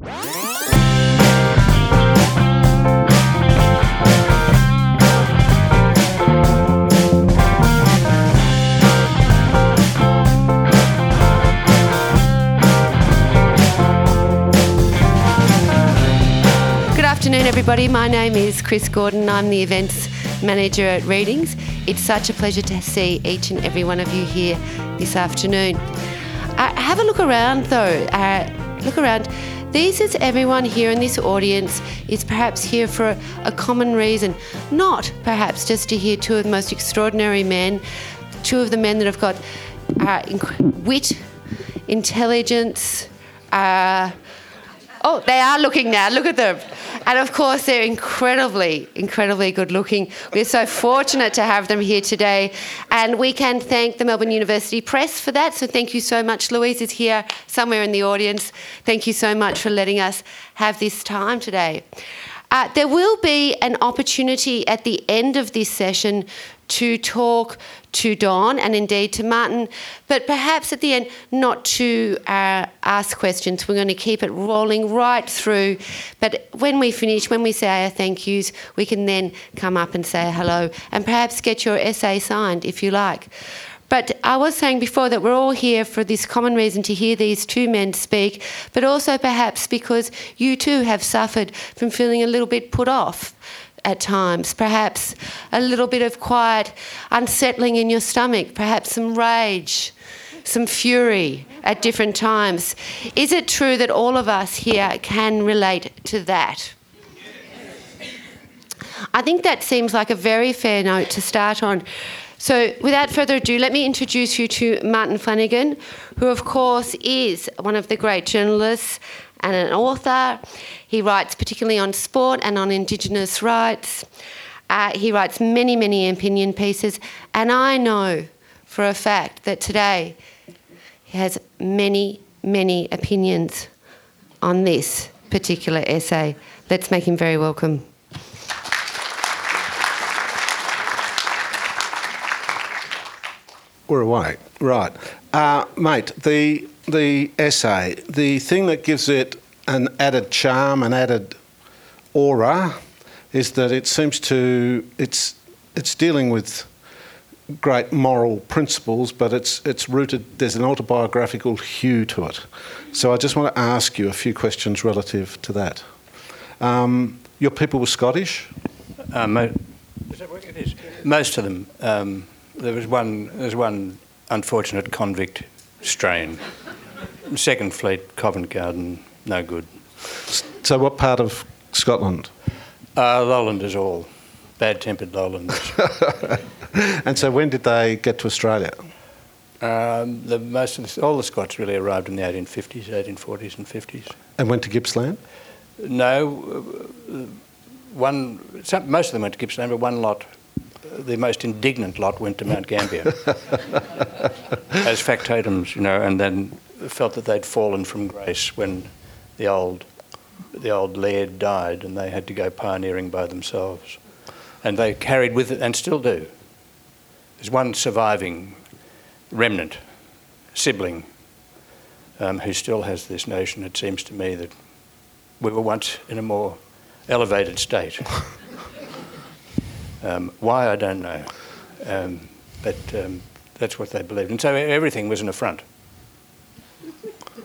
Good afternoon, everybody. My name is Chris Gordon. I'm the events manager at Readings. It's such a pleasure to see each and every one of you here this afternoon. Uh, have a look around, though. Uh, look around. This is everyone here in this audience is perhaps here for a, common reason, not perhaps just to hear two of the most extraordinary men, two of the men that have got uh, wit, intelligence. Uh, Oh, they are looking now. Look at them. And of course, they're incredibly, incredibly good looking. We're so fortunate to have them here today. And we can thank the Melbourne University Press for that. So thank you so much. Louise is here somewhere in the audience. Thank you so much for letting us have this time today. Uh, there will be an opportunity at the end of this session to talk to Don and indeed to Martin, but perhaps at the end not to uh, ask questions. We're going to keep it rolling right through. But when we finish, when we say our thank yous, we can then come up and say hello and perhaps get your essay signed if you like. But I was saying before that we're all here for this common reason to hear these two men speak, but also perhaps because you too have suffered from feeling a little bit put off at times, perhaps a little bit of quiet unsettling in your stomach, perhaps some rage, some fury at different times. Is it true that all of us here can relate to that? I think that seems like a very fair note to start on. So, without further ado, let me introduce you to Martin Flanagan, who, of course, is one of the great journalists and an author. He writes particularly on sport and on Indigenous rights. Uh, he writes many, many opinion pieces, and I know for a fact that today he has many, many opinions on this particular essay. Let's make him very welcome. We're away, right, uh, mate. The the essay, the thing that gives it an added charm, an added aura, is that it seems to it's it's dealing with great moral principles, but it's it's rooted. There's an autobiographical hue to it. So I just want to ask you a few questions relative to that. Um, your people were Scottish. Uh, mo- is that what it is? Most of them. Um, there was one. There's one unfortunate convict strain. Second Fleet, Covent Garden, no good. So what part of Scotland? Uh, Lowlanders all, bad-tempered Lowlanders. And so when did they get to Australia? um, the most of the, all the Scots really arrived in the 1850s, 1840s, and 50s. And went to Gippsland? No, uh, one. Some, most of them went to Gippsland, but one lot. The most indignant lot went to Mount Gambier as factotums, you know, and then felt that they'd fallen from grace when the old, the old laird died, and they had to go pioneering by themselves, and they carried with it, and still do. There's one surviving remnant, sibling, um, who still has this notion. It seems to me that we were once in a more elevated state. Um, why, I don't know. Um, but um, that's what they believed. And so everything was an affront.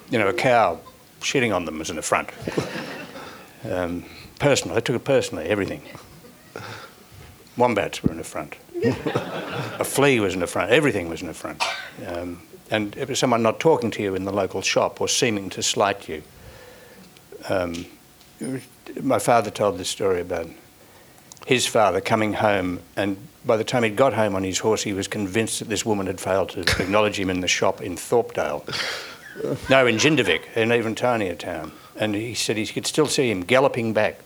You know, a cow shitting on them was an affront. um, personal, they took it personally, everything. Wombats were an affront. a flea was an affront. Everything was an affront. Um, and if it was someone not talking to you in the local shop or seeming to slight you, um, my father told this story about his father coming home, and by the time he'd got home on his horse, he was convinced that this woman had failed to acknowledge him in the shop in Thorpdale. No, in Jindivick, an even tinier town. And he said he could still see him galloping back.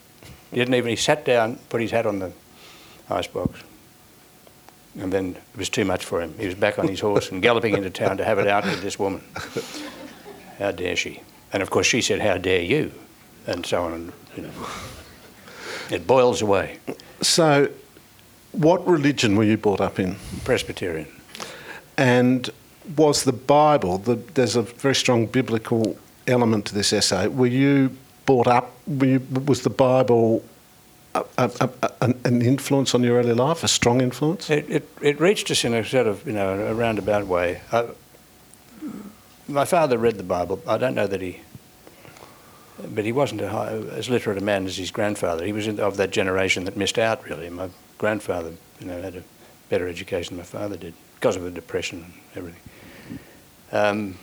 He didn't even, he sat down, put his hat on the icebox, and then it was too much for him. He was back on his horse and galloping into town to have it out with this woman. How dare she? And of course, she said, How dare you? And so on. And, you know, it boils away. So, what religion were you brought up in? Presbyterian. And was the Bible, the, there's a very strong biblical element to this essay. Were you brought up? You, was the Bible a, a, a, an influence on your early life, a strong influence? It, it, it reached us in a sort of, you know, a roundabout way. I, my father read the Bible. I don't know that he, but he wasn't high, as literate a man as his grandfather. He was in, of that generation that missed out, really. My grandfather, you know, had a better education than my father did because of the depression and everything. Um,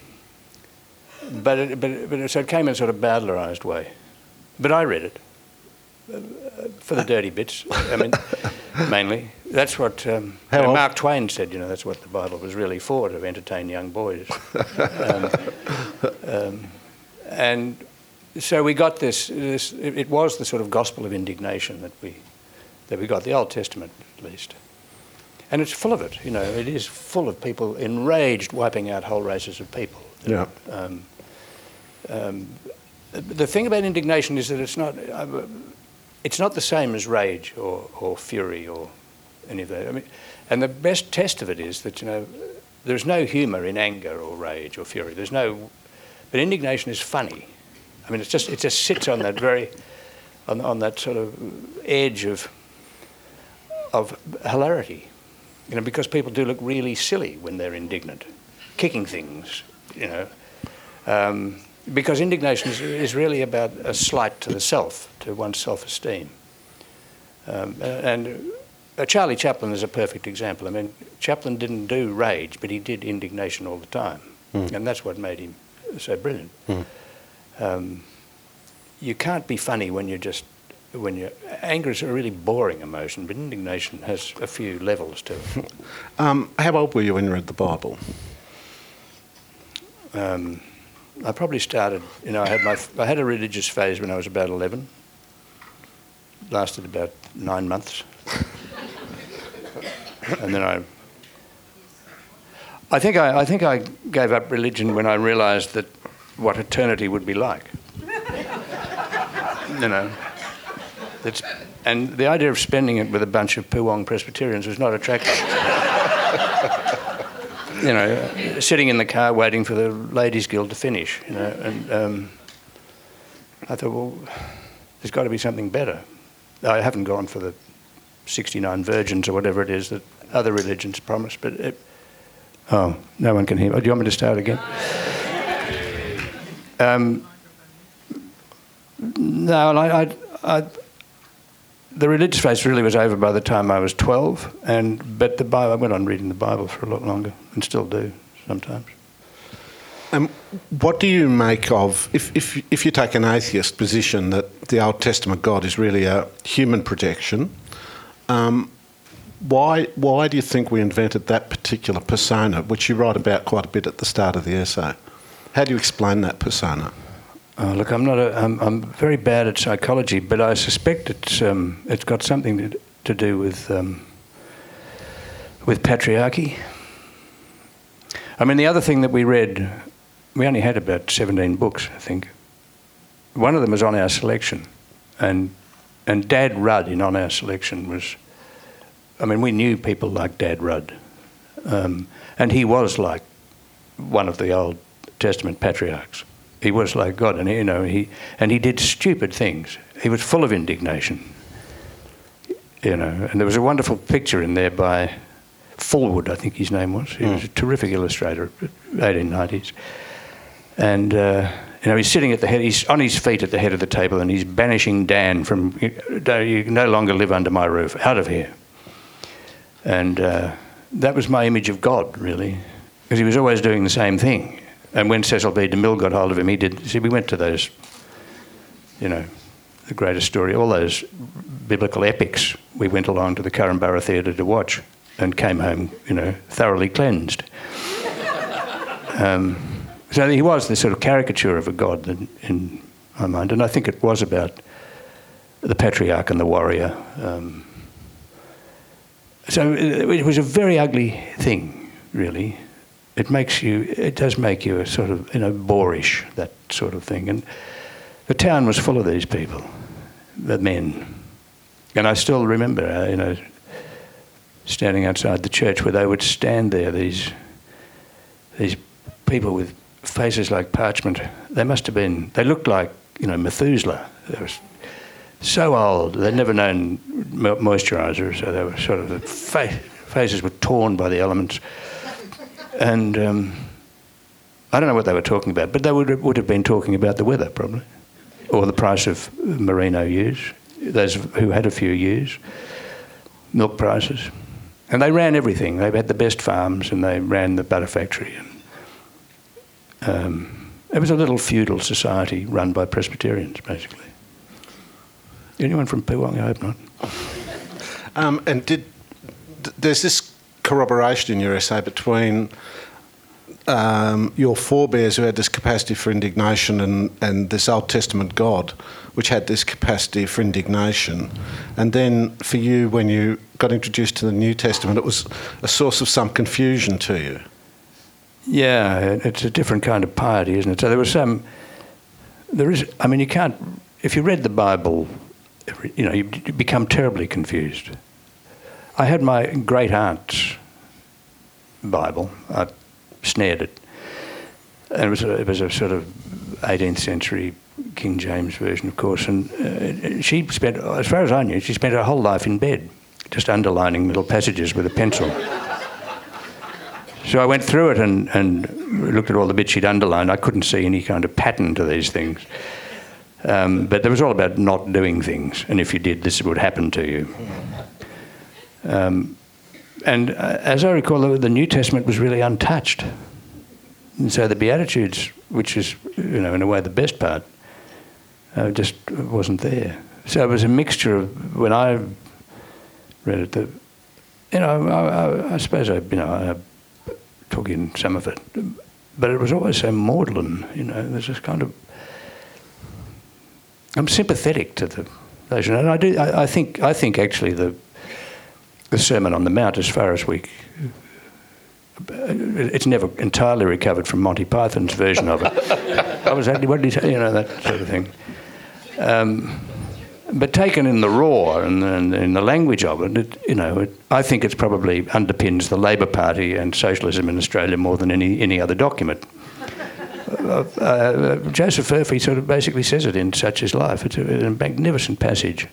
but, it, but, it, but it, so it came in a sort of bowdlerised way. But I read it uh, for the dirty bits. I mean, mainly. That's what um, you know, Mark Twain said. You know, that's what the Bible was really for to entertain young boys. um, um, and so we got this. this it, it, was the sort of gospel of indignation that we that we got. The Old Testament, at least. And it's full of it. You know, it is full of people enraged, wiping out whole races of people. Yeah. Um, um, the thing about indignation is that it's not. Uh, it's not the same as rage or, or fury or any of that. I mean, and the best test of it is that you know there's no humour in anger or rage or fury. There's no, but indignation is funny. I mean, it's just it just sits on that very, on, on that sort of edge of, of hilarity, you know, because people do look really silly when they're indignant, kicking things, you know. Um, because indignation is, is, really about a slight to the self, to one's self-esteem. Um, and uh, Charlie Chaplin is a perfect example. I mean, Chaplin didn't do rage, but he did indignation all the time, mm. and that's what made him so brilliant. Mm. Um, you can't be funny when you're just when you anger is a really boring emotion, but indignation has a few levels to it. um, how old were you when you read the Bible? Um, I probably started, you know, I had, my, I had a religious phase when I was about 11. Lasted about nine months. and then I, I think I, I think I gave up religion when I realised that what eternity would be like. you know, it's, and the idea of spending it with a bunch of Poowong Presbyterians was not attractive you know, sitting in the car waiting for the ladies' guild to finish, you know, and um, I thought, well, there's got to be something better. I haven't gone for the 69 virgins or whatever it is that other religions promise, but it, oh, no one can hear. Oh, do you want me to start again? Um, no, I, I, I the religious phase really was over by the time I was 12, and but the Bible, I went on reading the Bible for a lot longer, and still do sometimes. Um, what do you make of if, if if you take an atheist position that the Old Testament God is really a human projection? Um, why why do you think we invented that particular persona, which you write about quite a bit at the start of the essay? How do you explain that persona? Oh, look, I'm not. A, I'm, I'm very bad at psychology, but I suspect it's um, it's got something to, to do with um, with patriarchy. I mean, the other thing that we read, we only had about 17 books, I think. One of them was on our selection, and and Dad Rudd in on our selection was. I mean, we knew people like Dad Rudd, um, and he was like one of the Old Testament patriarchs. He was like God, and you know he and he did stupid things. He was full of indignation. You know, and there was a wonderful picture in there by Fullwood, I think his name was. He mm. was a terrific illustrator, 1890s, and. Uh, you know, he's sitting at the head, he's on his feet at the head of the table and he's banishing Dan from, you no longer live under my roof, out of here. And uh, that was my image of God, really, because he was always doing the same thing. And when Cecil B. DeMille got hold of him, he did. See, we went to those, you know, the greatest story, all those biblical epics. We went along to the Korumburra Theatre to watch, and came home, you know, thoroughly cleansed. um, so he was this sort of caricature of a god in, in, my mind, and I think it was about the patriarch and the warrior. Um, so it, it was a very ugly thing, really it makes you, it does make you a sort of, you know, boorish, that sort of thing. And the town was full of these people, the men. And I still remember, uh, you know, standing outside the church where they would stand there, these, these people with faces like parchment. They must have been, they looked like you know, Methuselah. They were so old. They'd never known mo- moisturiser, so they were sort of fa- faces were torn by the elements. And um, I don't know what they were talking about, but they would would have been talking about the weather probably, or the price of merino ewes. Those who had a few ewes, milk prices, and they ran everything. They had the best farms, and they ran the butter factory. And, um, it was a little feudal society run by Presbyterians, basically. Anyone from Poowong? I hope not. Um, and did there's this corroboration in your essay between um, your forebears who had this capacity for indignation and, and this Old Testament God, which had this capacity for indignation, and then for you, when you got introduced to the New Testament, it was a source of some confusion to you. Yeah, it's a different kind of piety, isn't it? So there was some. There is. I mean, you can't. If you read the Bible, you know, you you become terribly confused. I had my great aunt's Bible. I snared it, and it was a, it was a sort of 18th century King James version, of course. And uh, she spent, as far as I knew, she spent her whole life in bed, just underlining little passages with a pencil. So I went through it and, and looked at all the bits she'd underlined. I couldn't see any kind of pattern to these things. Um, but it was all about not doing things, and if you did, this would happen to you. Um, and uh, as I recall, the, New Testament was really untouched. And so the Beatitudes, which is, you know, in a way the best part, uh, just wasn't there. So it was a mixture of, when I read it, the, you know, I, I, I suppose I, you know, I took in some of it, but it was always so maudlin, you know, there's this kind of, I'm sympathetic to the those, and I do, I, I think, I think actually the, the Sermon on the Mount, as far as we, it's never entirely recovered from Monty Python's version of it. I was actually, what did he say? You know, that sort of thing. Um, but taken in the raw and, and in the language of it, it you know, it, I think it's probably underpins the Labor Party and socialism in Australia more than any, any other document. Uh, uh, Joseph Furphy sort of basically says it in Such is Life. It's a, a magnificent passage,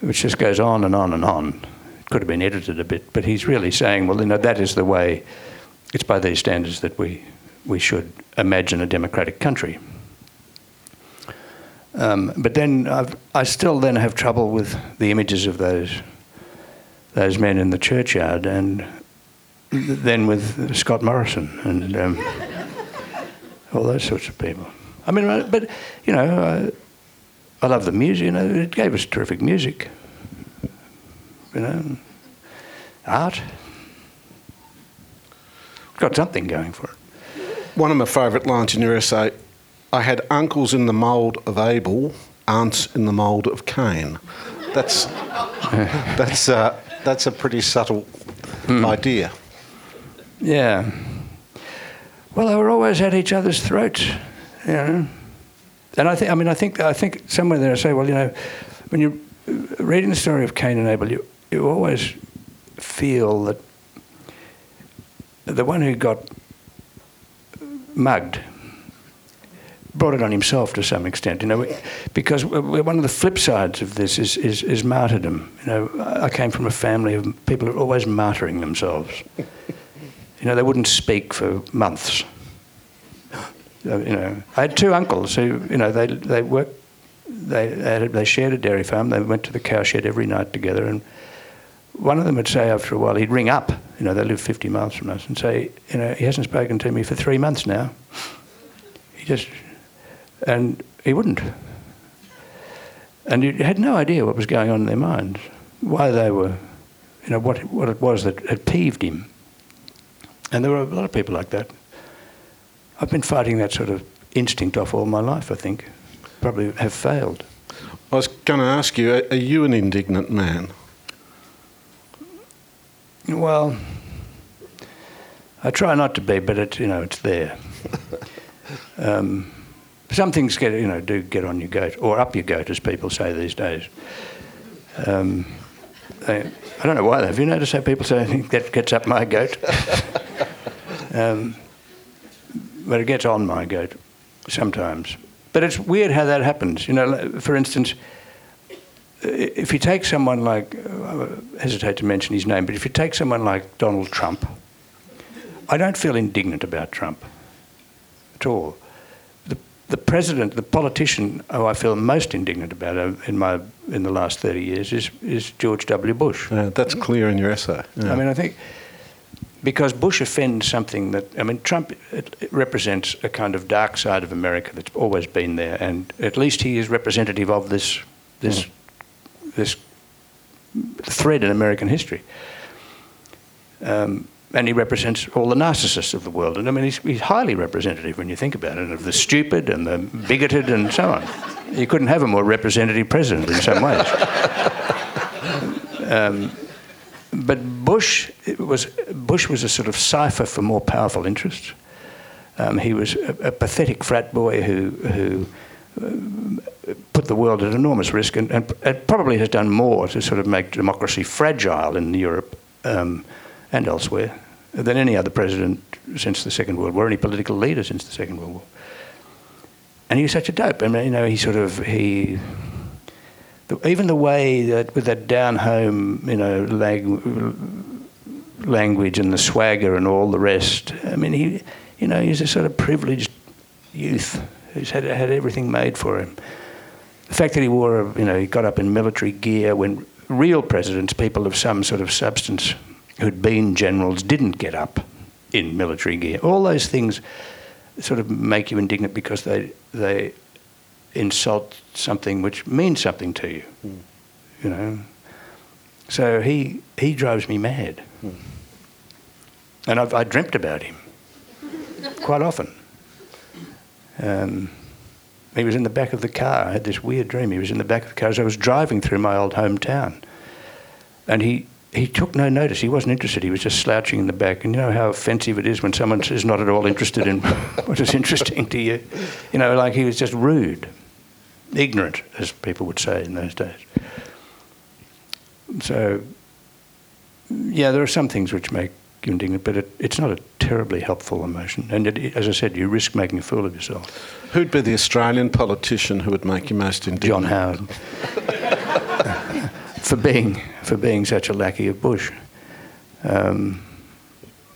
which just goes on and on and on. Could have been edited a bit, but he's really saying, well, you know, that is the way. It's by these standards that we we should imagine a democratic country. Um, but then I've, I still then have trouble with the images of those those men in the churchyard, and then with Scott Morrison and um, all those sorts of people. I mean, but you know, I, I love the music. You know, it gave us terrific music. You know, art. Got something going for it. One of my favourite lines in your essay I had uncles in the mould of Abel, aunts in the mould of Cain. That's, that's, uh, that's a pretty subtle idea. Yeah. Well, they were always at each other's throats, you know. And I think, I mean, I think, I think somewhere there I say, well, you know, when you're reading the story of Cain and Abel, you, you always feel that the one who got mugged brought it on himself to some extent, you know, because one of the flip sides of this is, is, is martyrdom. You know, I came from a family of people who are always martyring themselves. You know, they wouldn't speak for months. Uh, You know, I had two uncles who, you know, they they worked, they they, shared a dairy farm. They went to the cowshed every night together, and one of them would say after a while, he'd ring up. You know, they live 50 miles from us, and say, you know, he hasn't spoken to me for three months now. He just, and he wouldn't. And you had no idea what was going on in their minds, why they were, you know, what what it was that had peeved him. And there were a lot of people like that. I've been fighting that sort of instinct off all my life, I think. Probably have failed. I was going to ask you, are are you an indignant man? Well, I try not to be, but it, you know, it's there. um, some things get, you know, do get on your goat, or up your goat, as people say these days. Um, they, I don't know why. Have you noticed how people say that gets up my goat? um, but it gets on my goat sometimes. but it's weird how that happens. You know, for instance, if you take someone like, I hesitate to mention his name, but if you take someone like Donald Trump, I don't feel indignant about Trump at all. The, the president, the politician who I feel most indignant about in my in the last 30 years is, is George W. Bush. Yeah, that's clear in your essay. Yeah. I mean, I think because Bush offends something that, I mean, Trump it, it represents a kind of dark side of America that's always been there, and at least he is representative of this, this, mm. This thread in American history. Um, and he represents all the narcissists of the world. And I mean, he's, he's, highly representative when you think about it, of the stupid and the bigoted and so on. You couldn't have a more representative president in some ways. um, but Bush was Bush was a sort of cipher for more powerful interests. Um, he was a, a, pathetic frat boy who who put the world at enormous risk, and, and, and, probably has done more to sort of make democracy fragile in Europe um, and elsewhere than any other president since the Second World War, any political leader since the Second World War. And he was such a dope. I mean, you know, he sort of he even the way that with that down home, you know, language and the swagger and all the rest. I mean, he, you know, he's a sort of privileged youth who's had had everything made for him. The fact that he wore, a, you know, he got up in military gear when real presidents, people of some sort of substance, who'd been generals, didn't get up in military gear. All those things sort of make you indignant because they they insult something which means something to you. Mm. You know. So he he drives me mad. Mm. And I've, I dreamt about him quite often. Um, he was in the back of the car. I had this weird dream. He was in the back of the car as I was driving through my old hometown. And he, he took no notice. He wasn't interested. He was just slouching in the back. And you know how offensive it is when someone is not at all interested in what is interesting to you? You know, like he was just rude ignorant, as people would say in those days. So, yeah, there are some things which make indignant, but it, it's not a terribly helpful emotion. And it, as I said, you risk making a fool of yourself. Who'd be the Australian politician who would make you most indignant? John Howard. for being for being such a lackey of Bush. Um,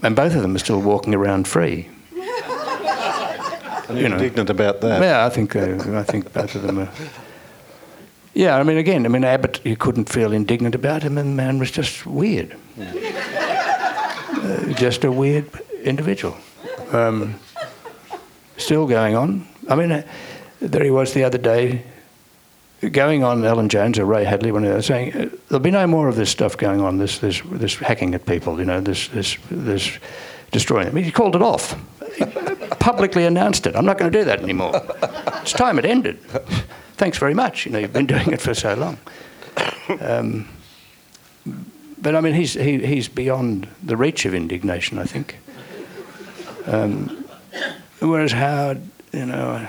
and both of them are still walking around free. you know, indignant about that. Yeah, I think uh, I think both of them are. Yeah, I mean, again, I mean, Abbott, you couldn't feel indignant about him, and the man was just weird. Uh, just a weird individual. Um, still going on. I mean, uh, there he was the other day, going on Alan Jones or Ray Hadley when they were saying uh, there'll be no more of this stuff going on, this this this hacking at people, you know, this this this destroying them. He called it off publicly announced it. I'm not going to do that anymore. It's time it ended. Thanks very much. You know, you've been doing it for so long. Um, but I mean, he's he, he's beyond the reach of indignation. I think. Um, whereas Howard, you know,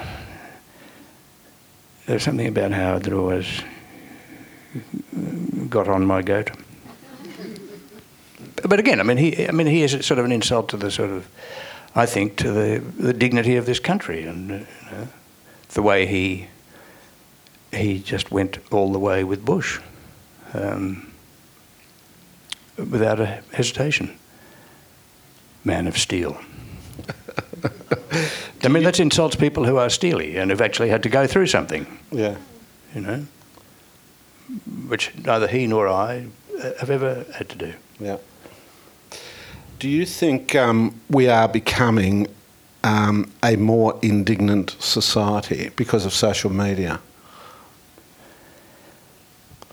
there's something about Howard that always got on my goat. But again, I mean, he I mean he is sort of an insult to the sort of I think, to the, the dignity of this country and uh, you know, the way he he just went all the way with Bush um, without a hesitation. Man of steel. I mean, that insults people who are steely and have actually had to go through something. Yeah. You know, which neither he nor I have ever had to do. Yeah. Do you think um, we are becoming um, a more indignant society because of social media?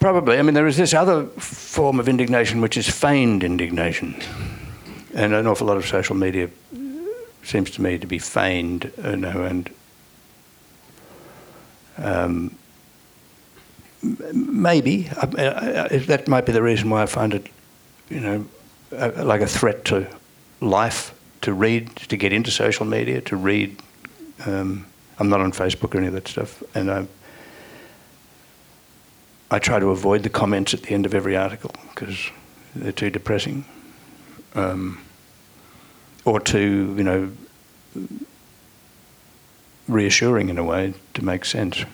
Probably. I mean, there is this other form of indignation which is feigned indignation. And an awful lot of social media seems to me to be feigned, you know, and um, maybe uh, uh, that might be the reason why I find it, you know, like a threat to life to read, to get into social media, to read. Um, I'm not on Facebook or any of that stuff, and I, I try to avoid the comments at the end of every article because they're too depressing, um, or too, you know, reassuring in a way to make sense.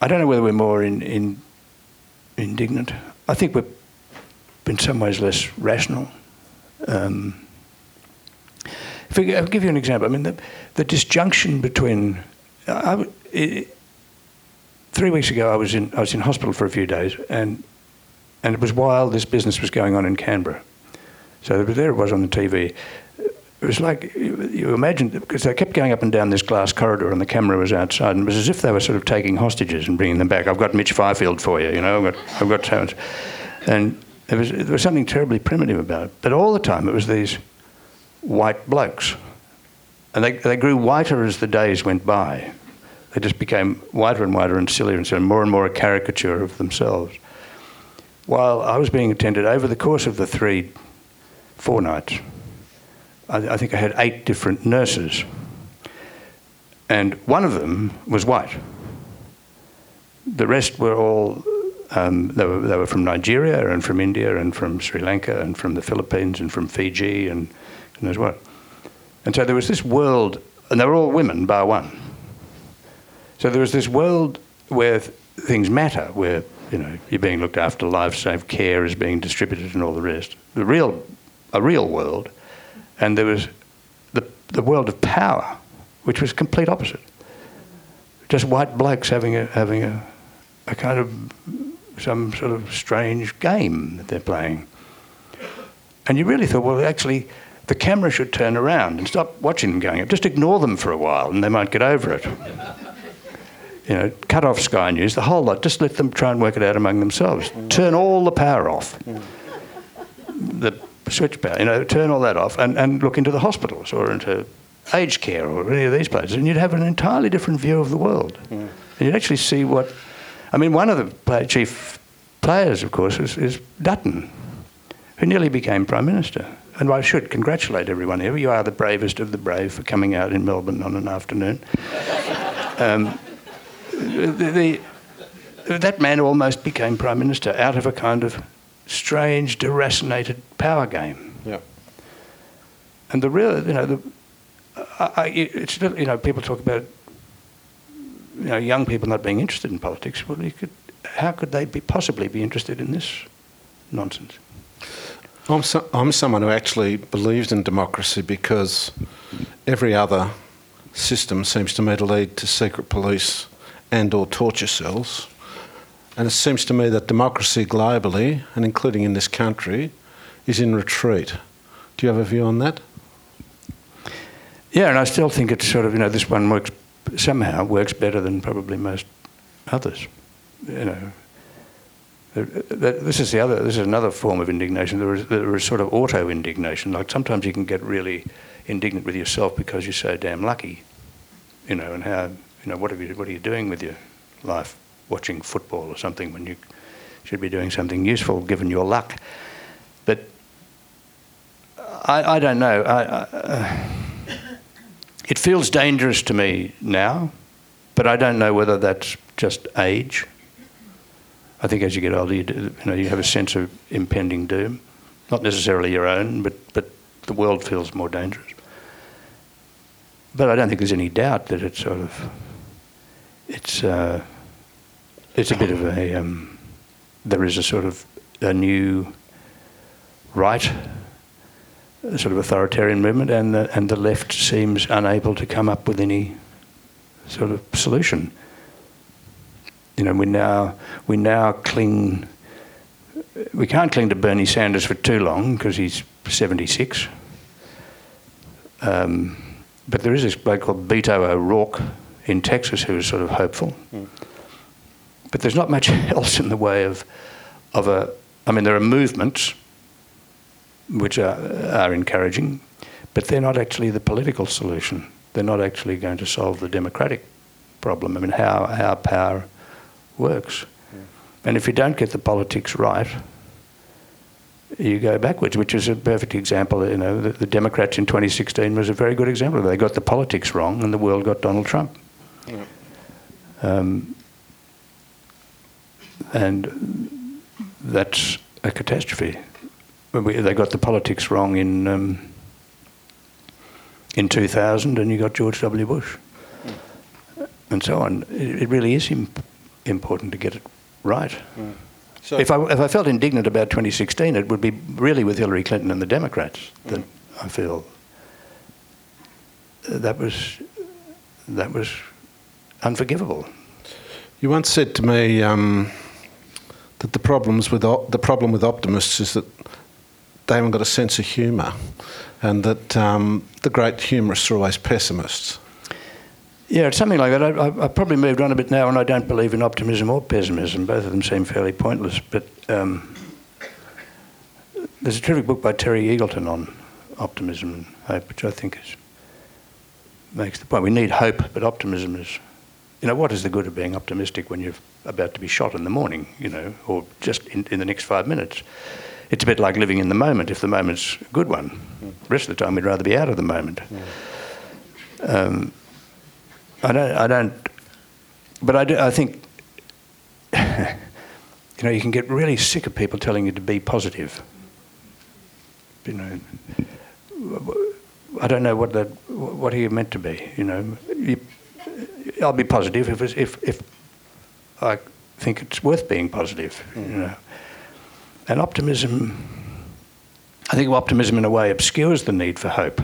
I don't know whether we're more in, in, indignant. I think we're in some ways less rational. Um, if I, I'll give you an example. I mean, the, the disjunction between. I, it, three weeks ago, I was in I was in hospital for a few days, and and it was while this business was going on in Canberra. So there it was on the TV. It was like you imagine because they kept going up and down this glass corridor, and the camera was outside, and it was as if they were sort of taking hostages and bringing them back. I've got Mitch Fifield for you, you know. I've got I've got Terence, and there was there was something terribly primitive about it. But all the time, it was these white blokes, and they they grew whiter as the days went by. They just became whiter and whiter and sillier and sillier, more and more a caricature of themselves. While I was being attended over the course of the three, four nights, I, I think I had eight different nurses, and one of them was white. The rest were all um, they, were, they were from Nigeria and from India and from Sri Lanka and from the Philippines and from Fiji and, and knows what. And so there was this world, and they were all women, bar one. So there was this world where th- things matter, where you know you're being looked after, life-safe care is being distributed, and all the rest. The real, a real world, and there was the the world of power, which was complete opposite. Just white blokes having a having a, a kind of some sort of strange game that they're playing. And you really thought, well, actually, the camera should turn around and stop watching them going up. Just ignore them for a while, and they might get over it you know, cut off Sky News, the whole lot. Just let them try and work it out among themselves. Turn all the power off. The switch power, you know, turn all that off and, and look into the hospitals or into aged care or any of these places, and you'd have an entirely different view of the world. And you'd actually see what. I mean, one of the play, chief players, of course, is, is Dutton, who nearly became Prime Minister. And I should congratulate everyone here. You are the bravest of the brave for coming out in Melbourne on an afternoon. Um, the, the, that man almost became prime minister out of a kind of strange, deracinated power game. Yeah. And the real, you know, the, I, I, it's you know, people talk about you know young people not being interested in politics. Well, you could, how could they be possibly be interested in this nonsense? I'm, so, I'm someone who actually believes in democracy because every other system seems to me to lead to secret police and or torture cells. And it seems to me that democracy globally, and including in this country, is in retreat. Do you have a view on that? Yeah, and I still think it's sort of, you know, this one works somehow works better than probably most others. You know, uh, uh, this is the other. This is another form of indignation. There is, there is sort of auto indignation. Like sometimes you can get really indignant with yourself because you're so damn lucky, you know, and how you know, what are you, what are you doing with your life? Watching football or something when you should be doing something useful given your luck. But I, I don't know. I, uh, it feels dangerous to me now, but I don't know whether that's just age. I think as you get older, you, do, you know, you have a sense of impending doom, not necessarily your own, but but the world feels more dangerous. But I don't think there's any doubt that it's sort of it's uh, it's a bit of a um, there is a sort of a new right sort of authoritarian movement and the, and the left seems unable to come up with any sort of solution. You know we now we now cling we can't cling to Bernie Sanders for too long because he's 76 um, but there is this bloke called Beto O'Rourke in Texas who was sort of hopeful. Mm. But there's not much else in the way of, of a. I mean, there are movements which are, are encouraging, but they're not actually the political solution. They're not actually going to solve the democratic problem. I mean, how, how power works. Mm. And if you don't get the politics right, you go backwards, which is a perfect example. You know, the, the, Democrats in 2016 was a very good example. They got the politics wrong, and the world got Donald Trump. Um, and that's a catastrophe. We, they got the politics wrong in um, in 2000, and you got George W. Bush, and so on. It, it really is imp- important to get it right. So, If I, if I felt indignant about 2016, it would be really with Hillary Clinton and the Democrats that I feel that was that was unforgivable. you once said to me um, that the problems with op- the problem with optimists is that they haven't got a sense of humour, and that um, the great humorists are always pessimists. Yeah, it's something like that. I, I, I've probably moved on a bit now, and I don't believe in optimism or pessimism. Both of them seem fairly pointless. But um, there's a terrific book by Terry Eagleton on optimism and hope, which I think is makes the point. We need hope, but optimism is, you know, what is the good of being optimistic when you're about to be shot in the morning, you know, or just in, in the next five minutes? It's a bit like living in the moment. If the moment's a good one, the rest of the time we'd rather be out of the moment. Um, I don't. I don't. But I, do, I think. you know, you can get really sick of people telling you to be positive. You know, I don't know what that. What are you meant to be? You know, you, I'll be positive if, it's, if if I think it's worth being positive. You know, and optimism. I think optimism, in a way, obscures the need for hope,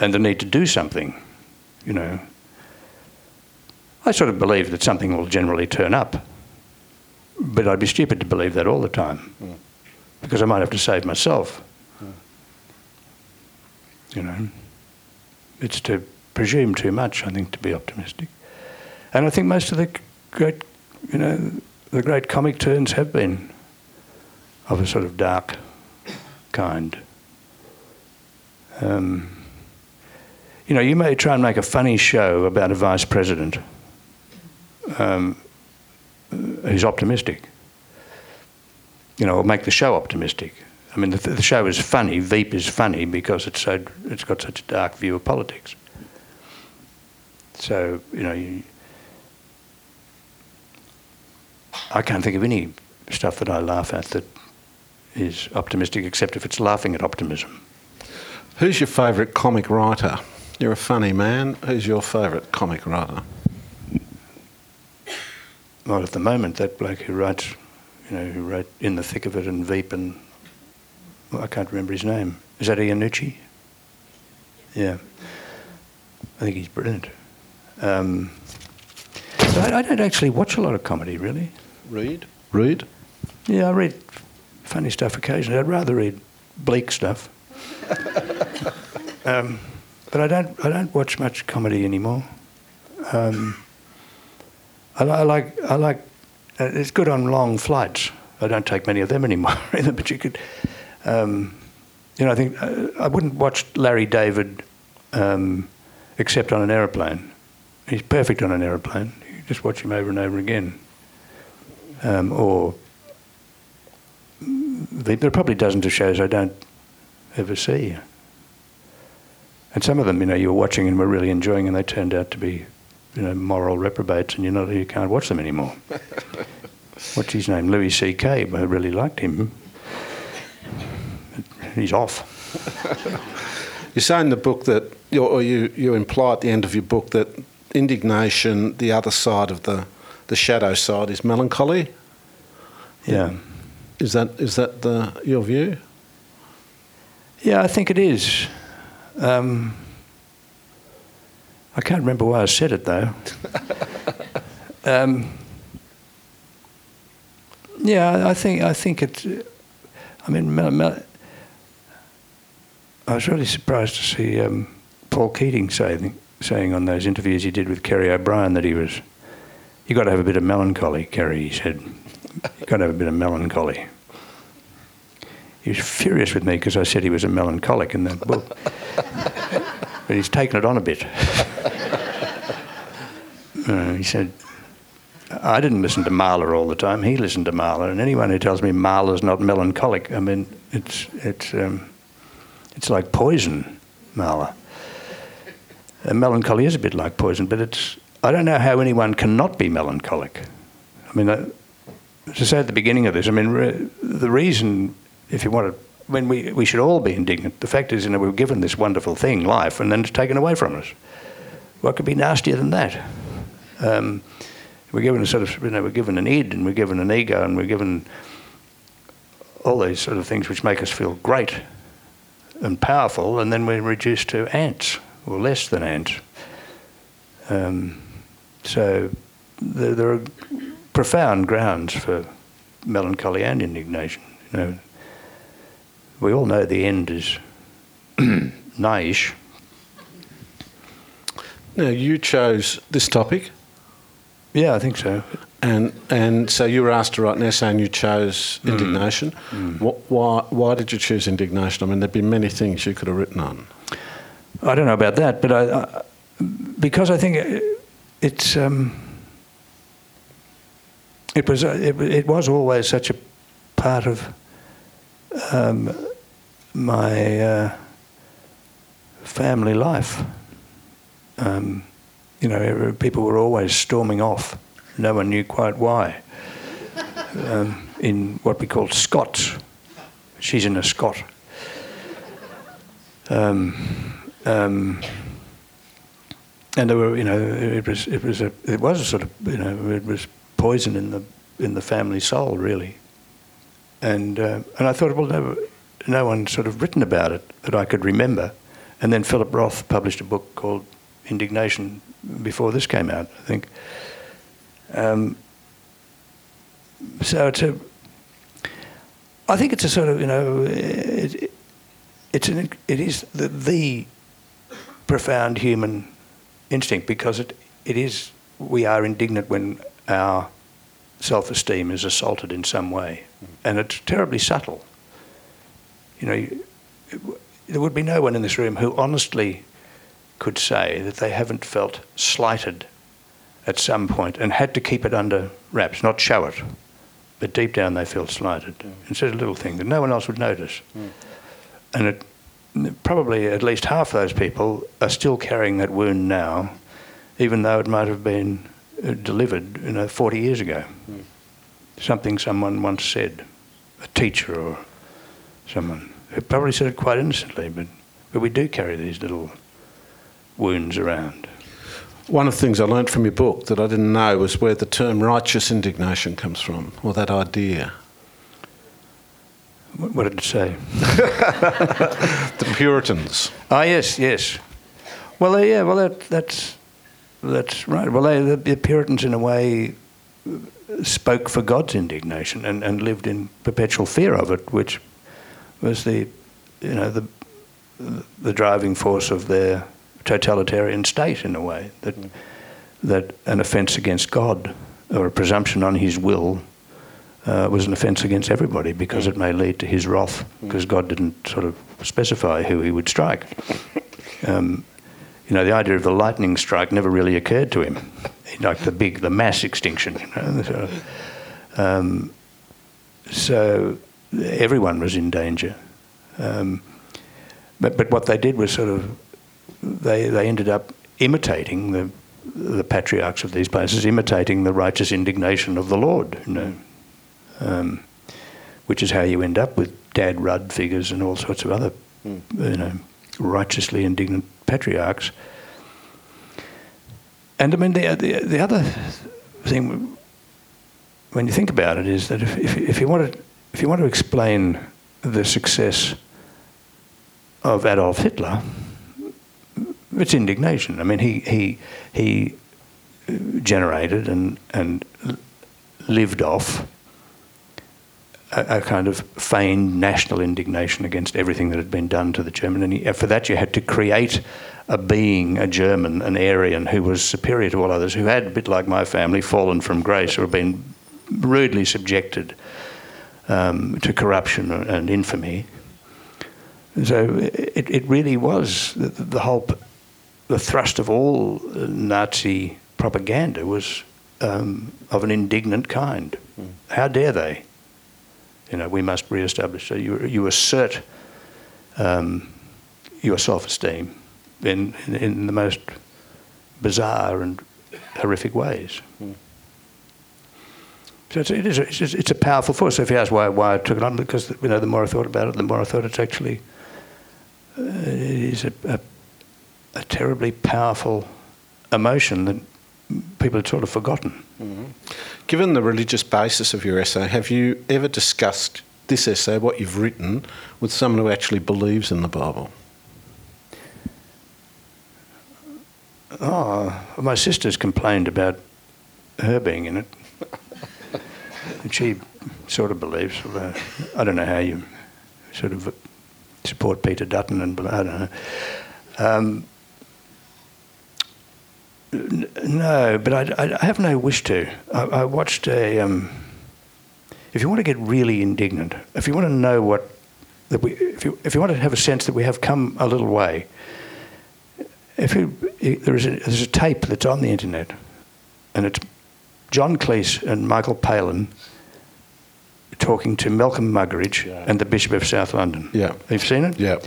and the need to do something. You know, I sort of believe that something will generally turn up, but I'd be stupid to believe that all the time hmm. because I might have to save myself. Hmm. You know, it's to presume too much, I think, to be optimistic. And I think most of the great, you know, the great comic turns have been of a sort of dark kind. Um, you know, you may try and make a funny show about a vice president um, who's optimistic. You know, or make the show optimistic. I mean, the, the show is funny. Veep is funny because it's so it's got such a dark view of politics. So you know, you, I can't think of any stuff that I laugh at that is optimistic, except if it's laughing at optimism. Who's your favourite comic writer? You're a funny man. Who's your favourite comic writer? Well, at the moment, that bloke who writes, you know, who wrote In the Thick of It and Veep and well, I can't remember his name. Is that Iannucci? Yeah. I think he's brilliant. Um, so I, I don't actually watch a lot of comedy, really. Read. Read. Yeah, I read funny stuff occasionally. I'd rather read bleak stuff. um, but I don't. I don't watch much comedy anymore. Um, I, I like. I like. Uh, it's good on long flights. I don't take many of them anymore either. But you could. Um, you know, I think uh, I wouldn't watch Larry David um, except on an aeroplane. He's perfect on an aeroplane. You just watch him over and over again. Um, or there are probably dozens of shows I don't ever see. And some of them, you know, you were watching and were really enjoying, and they turned out to be, you know, moral reprobates, and you know you can't watch them anymore. What's his name? Louis C.K. I really liked him. He's off. You say in the book that, or you, you imply at the end of your book that indignation, the other side of the, the shadow side, is melancholy. Yeah. Is that is that the your view? Yeah, I think it is. Um, I can't remember why I said it though. um, yeah, I- think I think it's. I mean, mel- mel- I was really surprised to see um, Paul Keating saying saying on those interviews he did with Kerry O'Brien that he was. you've got to have a bit of melancholy, Kerry. He said. You've got to have a bit of melancholy. He was furious with me because I said he was a melancholic in that book. but he's taken it on a bit. Uh, he said, I didn't listen to Mahler all the time. He listened to Mahler, and anyone who tells me Mahler's not melancholic, I mean, it's it's um, it's like poison, Mahler. And melancholy is a bit like poison, but it's I don't know how anyone cannot be melancholic. I mean, I, to say at the beginning of this, I mean, re- the reason, if you want to when we, we should all be indignant. The fact is, you know, we were given this wonderful thing, life, and then it's taken away from us. What could be nastier than that? Um, we're given a sort of, you know, we're given an id and we're given an ego and we're given all these sort of things which make us feel great and powerful, and then we're reduced to ants or less than ants. Um, so there, there, are profound grounds for melancholy and indignation. You know, we all know the end is nighish. Now you chose this topic. Yeah, I think so. And and so you were asked to write an essay, and you chose Mm. indignation. Wh- Why why did you choose indignation? I mean, there'd be many things you could have written on. I don't know about that, but I, I because I think it, it's um, it was uh, it, it was always such a part of um, my uh, family life. Um, you know, people were always storming off. No one knew quite why. Um, in what we call Scots, she's in a Scot. Um, um, and there were, you know, it was, it was a, it was a sort of, you know, it was poison in the, in the family soul, really. And, uh, and I thought, well, no, no one sort of written about it that I could remember. And then Philip Roth published a book called Indignation before this came out, I think. Um, so it's a, I think it's a sort of, you know, it, it, it's an, it is the, the profound human instinct because it, it is, we are indignant when our self esteem is assaulted in some way. Mm-hmm. And it's terribly subtle. You know, there would be no one in this room who honestly could say that they haven't felt slighted at some point and had to keep it under wraps, not show it. But deep down they feel slighted. Mm. It's a little thing that no one else would notice. Mm. And it, probably at least half those people are still carrying that wound now, even though it might have been uh, delivered you know, 40 years ago. Something someone once said, a teacher or someone, who probably said it quite innocently, but, but we do carry these little wounds around. One of the things I learnt from your book that I didn't know was where the term righteous indignation comes from, or that idea. What, did it say? The Puritans. Ah, yes, yes. Well, yeah, well, that, that's that's right. Well, they, the, the Puritans, in a way, spoke for God's indignation and, and lived in perpetual fear of it, which was the, you know, the the driving force of their totalitarian state, in a way. That that an offence against God or a presumption on His will uh, was an offence against everybody because it may lead to His wrath because God didn't sort of specify who He would strike. Um, you know, the idea of the lightning strike never really occurred to him, like the big, the mass extinction. You know, so, um, so everyone was in danger. Um, but but what they did was sort of they they ended up imitating the the patriarchs of these places, imitating the righteous indignation of the Lord. You know, um, which is how you end up with Dad Rudd figures and all sorts of other, you know, righteously indignant patriarchs. And I mean, the, the, the other thing, when you think about it, is that if, if, if, you want to, if you want to explain the success of Adolf Hitler, it's indignation. I mean, he, he, he generated and, and lived off a, a kind of feigned national indignation against everything that had been done to the German. And he, for that, you had to create a being, a German, an Aryan, who was superior to all others, who had, a bit like my family, fallen from grace or been rudely subjected um, to corruption and infamy. So it, it really was the, the whole, p- the thrust of all Nazi propaganda was um, of an indignant kind. How dare they? You know, we must re-establish. So you, you assert um, your self-esteem in, in, in the most bizarre and horrific ways. So it's, it is a, it's, it's a powerful force. So if you ask why, why I took it on, because you know the more I thought about it, the more I thought it's actually uh, it is a, a, a terribly powerful emotion that people had sort of forgotten. Given the religious basis of your essay, have you ever discussed this essay, what you've written, with someone who actually believes in the Bible? Oh, my sister's complained about her being in it. and she sort of believes. although I don't know how you sort of support Peter Dutton and I don't know. Um, n- no, but I, I- I have no wish to. I, I watched a. Um, if you want to get really indignant, if you want to know what that we, if you, if you want to have a sense that we have come a little way, if you, there is a, there's a tape that's on the internet, and it's John Cleese and Michael Palin talking to Malcolm Muggeridge Yeah. and the Bishop of South London. Yeah. You've seen it? Yeah.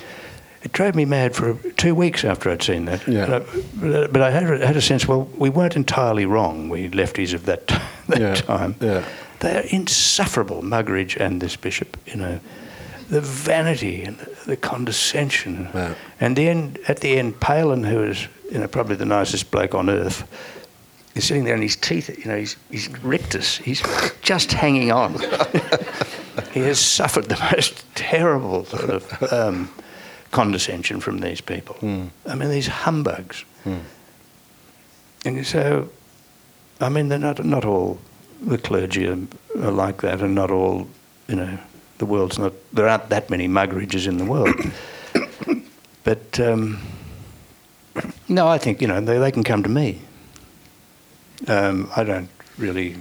It drove me mad for two weeks after I'd seen that. Yeah. I- But, I had, a- had a sense, well, we weren't entirely wrong, we lefties of that, that Yeah. time. Yeah. They're insufferable, Muggeridge and this bishop, you know. The vanity and the, condescension. Yeah. And then at the end, Palin, who is you know, probably the nicest bloke on earth, is sitting there and his teeth, you know, he's, he's rictus. He's just hanging on. he has suffered the most terrible sort of um, condescension from these people. I mean, these humbugs. And so, I mean, they're not, not all the clergy are, are like that, and not all, you know, the world's not, there aren't that many Muggeridges in the world. but, um, no, I think, you know, they, they can come to me. Um, I don't really.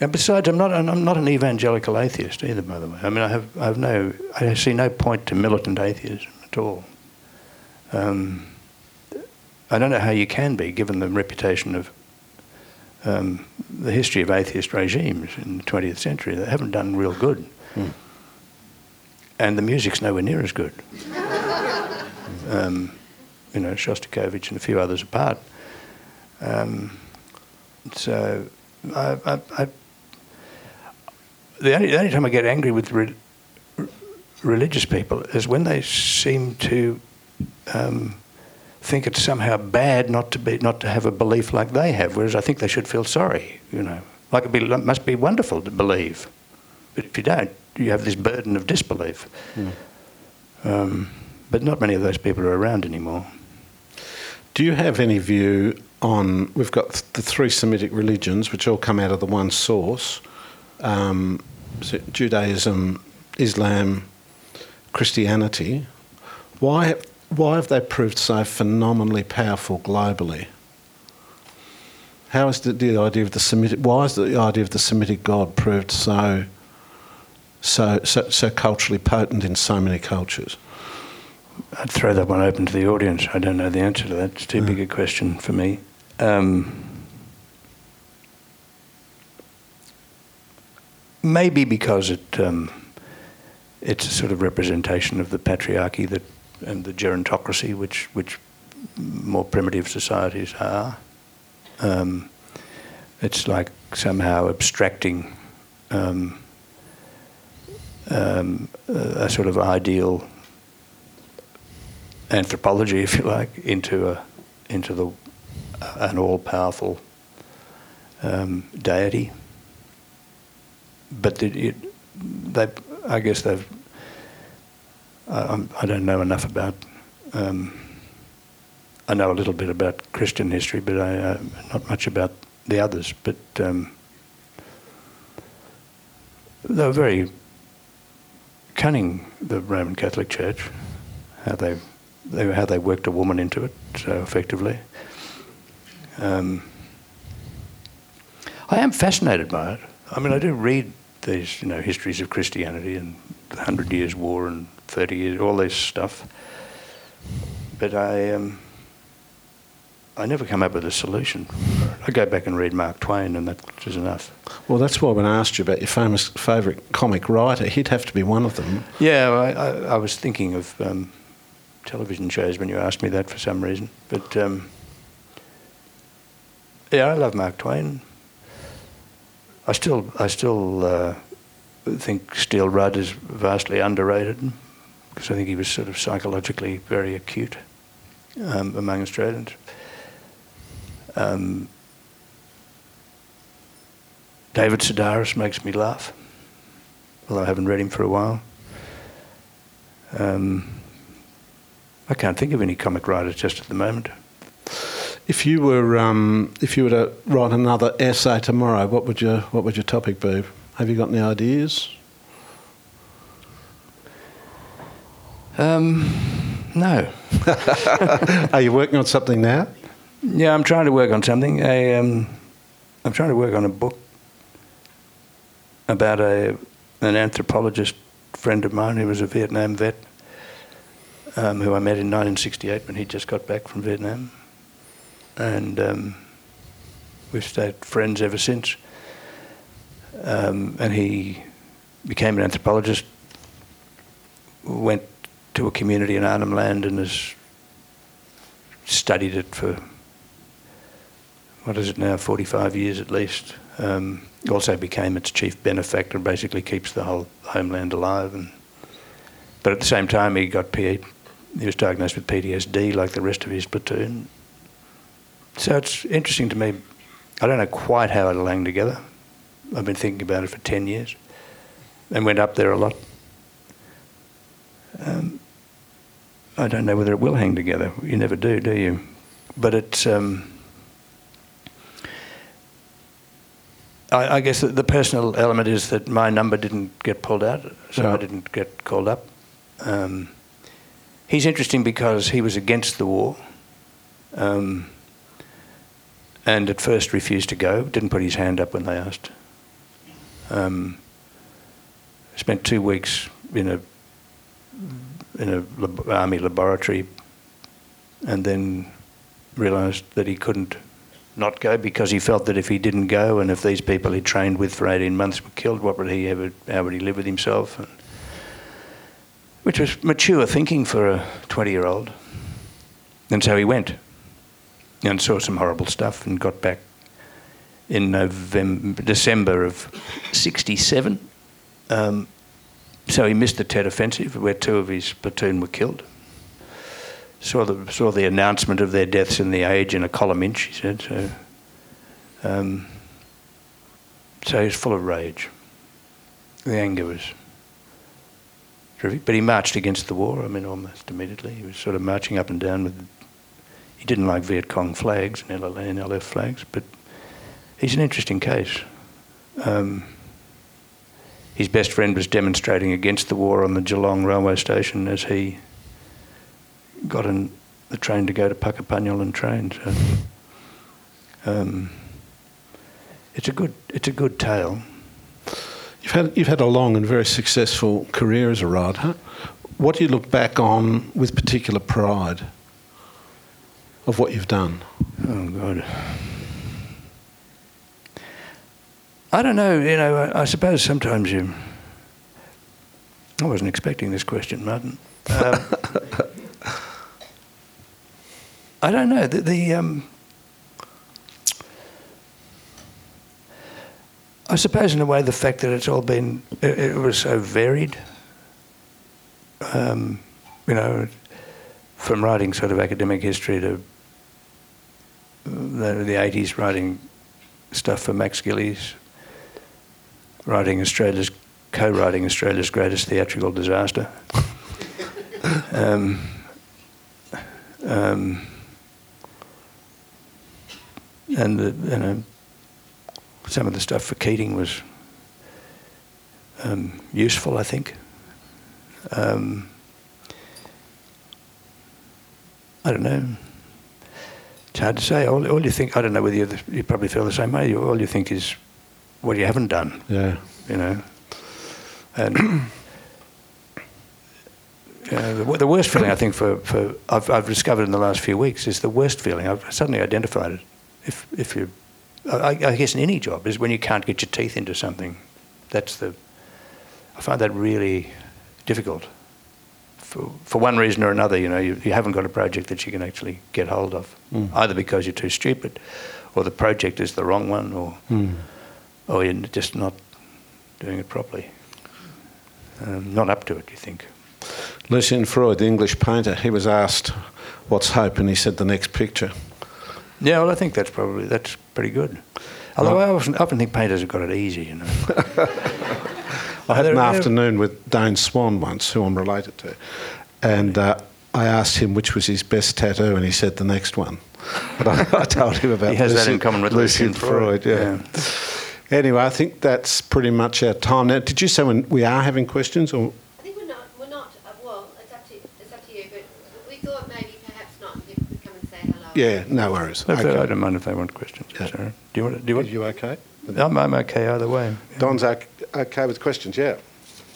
And besides, I'm not, I'm not an evangelical atheist either, by the way. I mean, I have, I have no, I see no point to militant atheism at all. Um, I don't know how you can be, given the reputation of um, the history of atheist regimes in the 20th century. They haven't done real good. And the music's nowhere near as good. um, you know, Shostakovich and a few others apart. Um, so, I, I, I, the, only, the only time I get angry with re- religious people is when they seem to um, think it's somehow bad not to be not to have a belief like they have, whereas I think they should feel sorry. You know, like it be, must be wonderful to believe, but if you don't, you have this burden of disbelief. Um, but not many of those people are around anymore. Do you have any view on? We've got the three Semitic religions, which all come out of the one source um, Judaism, Islam, Christianity. Why, why have they proved so phenomenally powerful globally? How is the, the idea of the Semitic? Why is the idea of the Semitic God proved so, so, so, so culturally potent in so many cultures? I'd throw that one open to the audience. I don't know the answer to that. It's too big a question for me. Um, maybe because it um, it's a sort of representation of the patriarchy that and the gerontocracy, which which more primitive societies are. Um, it's like somehow abstracting um, um, a, a sort of ideal anthropology, if you like, into a into the an all-powerful um, deity. But it, it, they, I guess they've. I, I'm- don't know enough about. Um, I know a little bit about Christian history, but I uh, not much about the others. But um, they were very cunning, the Roman Catholic Church, how they, they how they worked a woman into it so effectively. Um, I am fascinated by it. I mean, I do read these, you know, histories of Christianity and the Hundred Years' War and Thirty Years, all this stuff. But I, um, I never come up with a solution. I go back and read Mark Twain, and that is enough. Well, that's why when I asked you about your famous favourite comic writer, he'd have to be one of them. Yeah, I, I, I was thinking of um, television shows when you asked me that for some reason. But um, yeah, I love Mark Twain. I still, I still uh, think Steele Rudd is vastly underrated because I think he was sort of psychologically very acute um, among Australians. Um, David Sedaris makes me laugh, although I haven't read him for a while. Um, I can't think of any comic writers just at the moment. If you were um, if you were to write another essay tomorrow, what would your what would your topic be? Have you got any ideas? Um, no. Are you working on something now? Yeah, I'm trying to work on something. I, um, I'm trying to work on a book about a an anthropologist friend of mine who was a Vietnam vet, um, who I met in 1968 when he just got back from Vietnam, and um, we've stayed friends ever since. Um, and he became an anthropologist, went to a community in Arnhem Land and has studied it for what is it now, 45 years at least. Um, also became its chief benefactor basically keeps the whole homeland alive. And, but at the same time, he got P- he was diagnosed with PTSD like the rest of his platoon. So it's interesting to me. I don't know quite how it'll hang together. I've been thinking about it for 10 years and went up there a lot. Um, I don't know whether it will hang together. You never do, do you? But it's. Um, I, I, guess the personal element is that my number didn't get pulled out, so I didn't get called up. Um, he's interesting because he was against the war, um, and at first refused to go. Didn't put his hand up when they asked. Um, spent two weeks in a in a lab- army laboratory, and then realised that he couldn't not go because he felt that if he didn't go and if these people he trained with for 18 months were killed, what would he ever, how would he live with himself? And, which was mature thinking for a 20 year old. And so he went and saw some horrible stuff and got back in November, December of 67. Um, so he missed the Tet Offensive where two of his platoon were killed saw the saw the announcement of their deaths in the Age in a column inch. He said so. Um, so he's full of rage. The anger was terrific, but he marched against the war. I mean, almost immediately. He was sort of marching up and down with. He didn't like Viet Cong flags and LF flags, but he's an interesting case. Um, his best friend was demonstrating against the war on the Geelong railway station as he got in the train to go to Puckapunyal and train. So um, it's a good it's a good tale. You've had you've had a long and very successful career as a writer. What do you look back on with particular pride of what you've done? Oh God. I don't know. You know, I, I suppose sometimes you. I wasn't expecting this question, Martin. Um, I don't know. The, the um, I suppose, in a way, the fact that it's all been it, it was so varied. Um, you know, from writing sort of academic history to the, the 80s, writing stuff for Max Gillies, writing Australia's, co-writing Australia's greatest theatrical disaster. um, um, and the, you know, some of the stuff for Keating was um, useful, I think. Um, I don't know. It's hard to say. All, all you think, I don't know whether you, you probably feel the same way. All you think is what you haven't done. Yeah. You know. And uh, the, the, worst feeling I think for, for I've, I've discovered in the last few weeks is the worst feeling. I've suddenly identified it if if you, I, I, guess in any job is when you can't get your teeth into something. That's the. I find that really difficult. For for one reason or another, you know, you, you haven't got a project that you can actually get hold of, mm. either because you're too stupid, or the project is the wrong one, or. Mm. or you're just not doing it properly. Um, not up to it, you think. Lucian Freud, the English painter, he was asked, "What's hope?" and he said, "The next picture." Yeah, well, I think that's probably that's pretty good. Although I often, often think painters have got it easy, you know. I had an they're- afternoon with Dane Swan once, who I'm related to, and uh, I asked him which was his best tattoo, and he said the next one. But I, I told him about He has that in common with Lucian Freud, yeah. Anyway, I think that's pretty much our time now. Did you say when we are having questions, or I think we're not. We're not. Uh, well, it's up to it's up to you. But we thought maybe perhaps not. People could come and say hello. yeah, no worries. Okay. I don't mind if they want questions. Yeah. Sarah. Do you want? Do you Are you okay? I'm, I'm okay either way. Don's ok- okay with questions, yeah.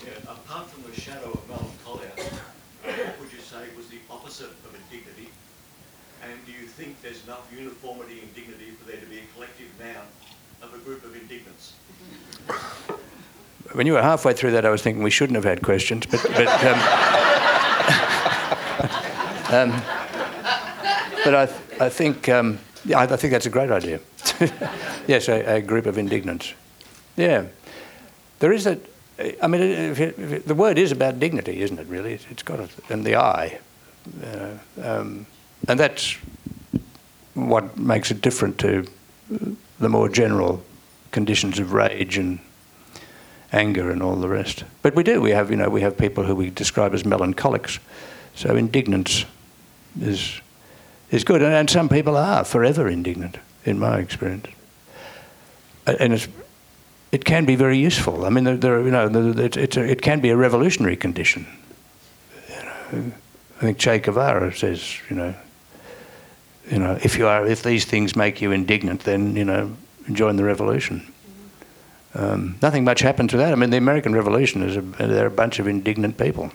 Yeah, apart from the shadow of melancholia, what would you say was the opposite of indignity? And do you think there's enough uniformity in dignity for there to be a collective noun of a group of indignants? When you were halfway through that, I was thinking we shouldn't have had questions, but but um, um, but I I think um, yeah, I, I think that's a great idea. yes, a, a group of indignants. Yeah, there is a. I mean, if it, if it, the word is about dignity, isn't it? Really, it's, got a, and the I, uh, um, and that's what makes it different to the more general conditions of rage and anger and all the rest. But we do. We have, you know, we have people who we describe as melancholics. So indignance is is good, and, and some people are forever indignant, in my experience. And it can be very useful. I mean, there, there you know, it's a, it can be a revolutionary condition. You know, I think Che Guevara says, you know, you know, if you are, if these things make you indignant, then you know, join the revolution. Um, nothing much happened to that. I mean, the American Revolution is a, they're a bunch of indignant people.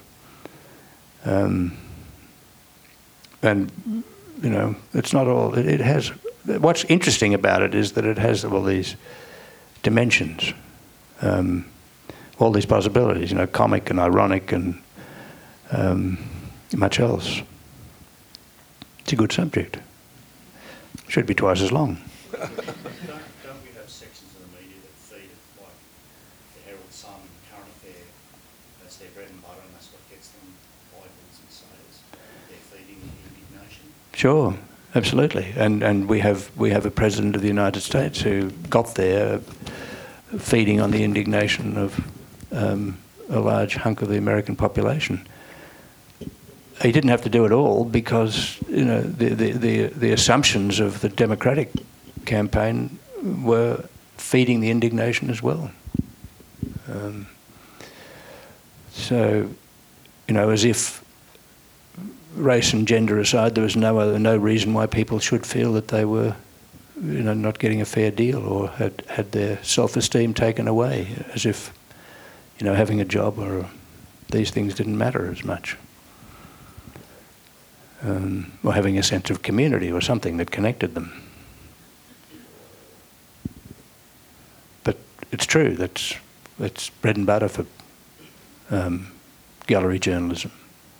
Um, and, you know, it's not all, it, it has, what's interesting about it is that it has all these dimensions, um, all these possibilities, you know, comic and ironic and um, much else. It's a good subject. Should be twice as long. Don't, don't we have sections of the media that feed it, like the Herald Sun, Current Affair, that's their bread and butter and that's what gets them eyeballs and sales. They're feeding indignation. Sure, absolutely. And and we have we have a president of the United States who got there feeding on the indignation of um, a large hunk of the American population. He didn't have to do it all because you know the the, the, the assumptions of the Democratic campaign were feeding the indignation as well. Um, so, you know, as if race and gender aside, there was no other, no reason why people should feel that they were, you know, not getting a fair deal or had had their self-esteem taken away, as if, you know, having a job or these things didn't matter as much, um, or having a sense of community or something that connected them. But it's true. That's that's bread and butter for um, gallery journalism,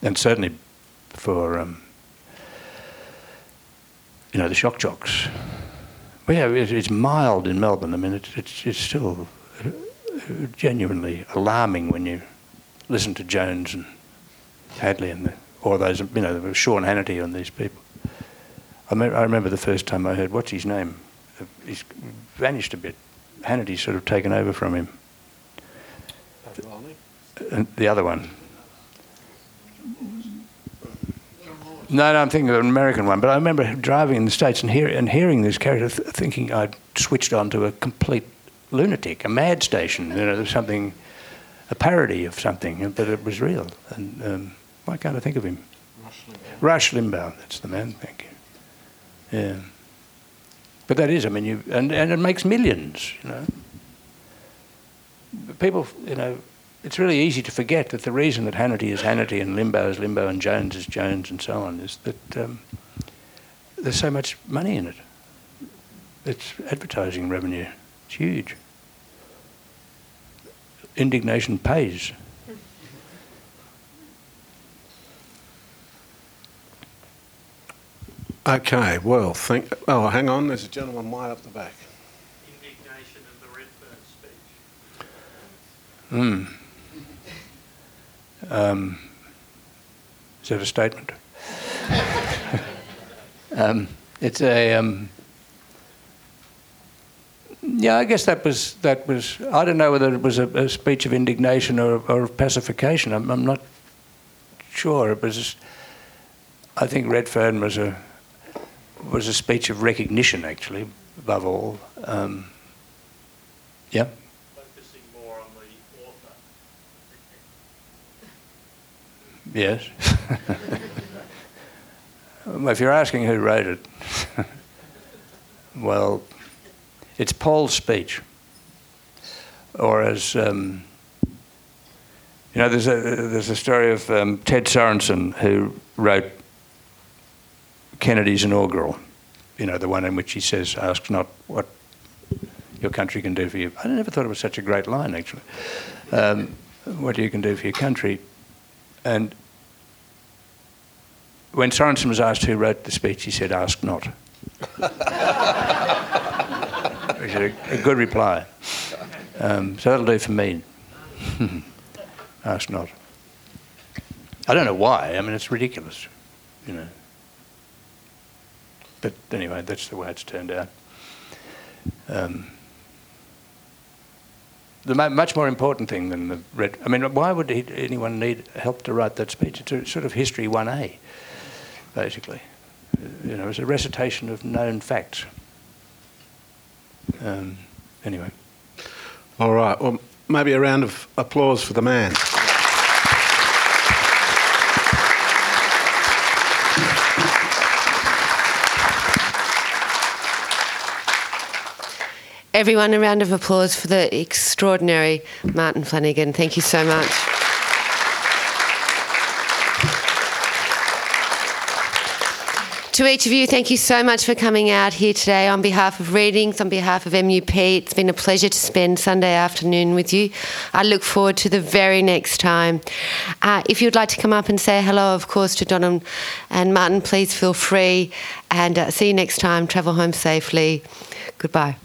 and certainly for um, you know the shock jocks. But yeah, it, it's mild in Melbourne. I mean, it's it's, it's still uh, genuinely alarming when you listen to Jones and Hadley and the, or those you know Sean Hannity and these people. I, me- I remember the first time I heard what's his name. He's vanished a bit. Hannity's sort of taken over from him. And the other one. No, no, I'm thinking of an American one. But I remember driving in the States and, hear, and hearing this character, th- thinking I'd switched on to a complete lunatic, a mad station, you know, something, a parody of something, but it was real. And um, why can't I think of him? Rush Limbaugh. that's the man. Thank you. Yeah. But that is, I mean, you and, and it makes millions, you know. People, you know, it's really easy to forget that the reason that Hannity is Hannity and Limbaugh is Limbaugh and Jones is Jones and so on is that um, there's so much money in it. It's advertising revenue. It's huge. Indignation pays. Okay, well, think. Oh, hang on. There's a gentleman right up the back. indignation of the Redfern speech? Hmm. Um, is that a statement? um, it's a. Um, yeah, I guess that was that was. I don't know whether it was a, a speech of indignation or, or of pacification. I'm, I'm not sure. It was. I think Redfern was a was a speech of recognition, actually, above all. Um, yeah. Focusing more on the author. Yes. If you're asking who wrote it, well, it's Paul's speech. Or as, um, you know, there's a, there's a story of um, Ted Sorensen who wrote Kennedy's inaugural, you know, the one in which he says, ask not what your country can do for you. I never thought it was such a great line, actually. Um, what you can do for your country. And when Sorensen was asked who wrote the speech, he said, ask not. Which is a, a good reply. Um, so that'll do for me. ask not. I don't know why. I mean, it's ridiculous, you know. But anyway, that's the way it's turned out. Um, the much more important thing than the red. I mean, why would he, anyone need help to write that speech? It's a sort of history 1A, basically. You know, it's a recitation of known facts. Um, anyway. All right. Well, maybe a round of applause for the man. Everyone, a round of applause for the extraordinary Martin Flanagan. Thank you so much. To each of you, thank you so much for coming out here today on behalf of Readings, on behalf of MUP. It's been a pleasure to spend Sunday afternoon with you. I look forward to the very next time. Uh, if you'd like to come up and say hello, of course, to Don and Martin, please feel free. And uh, see you next time. Travel home safely. Goodbye.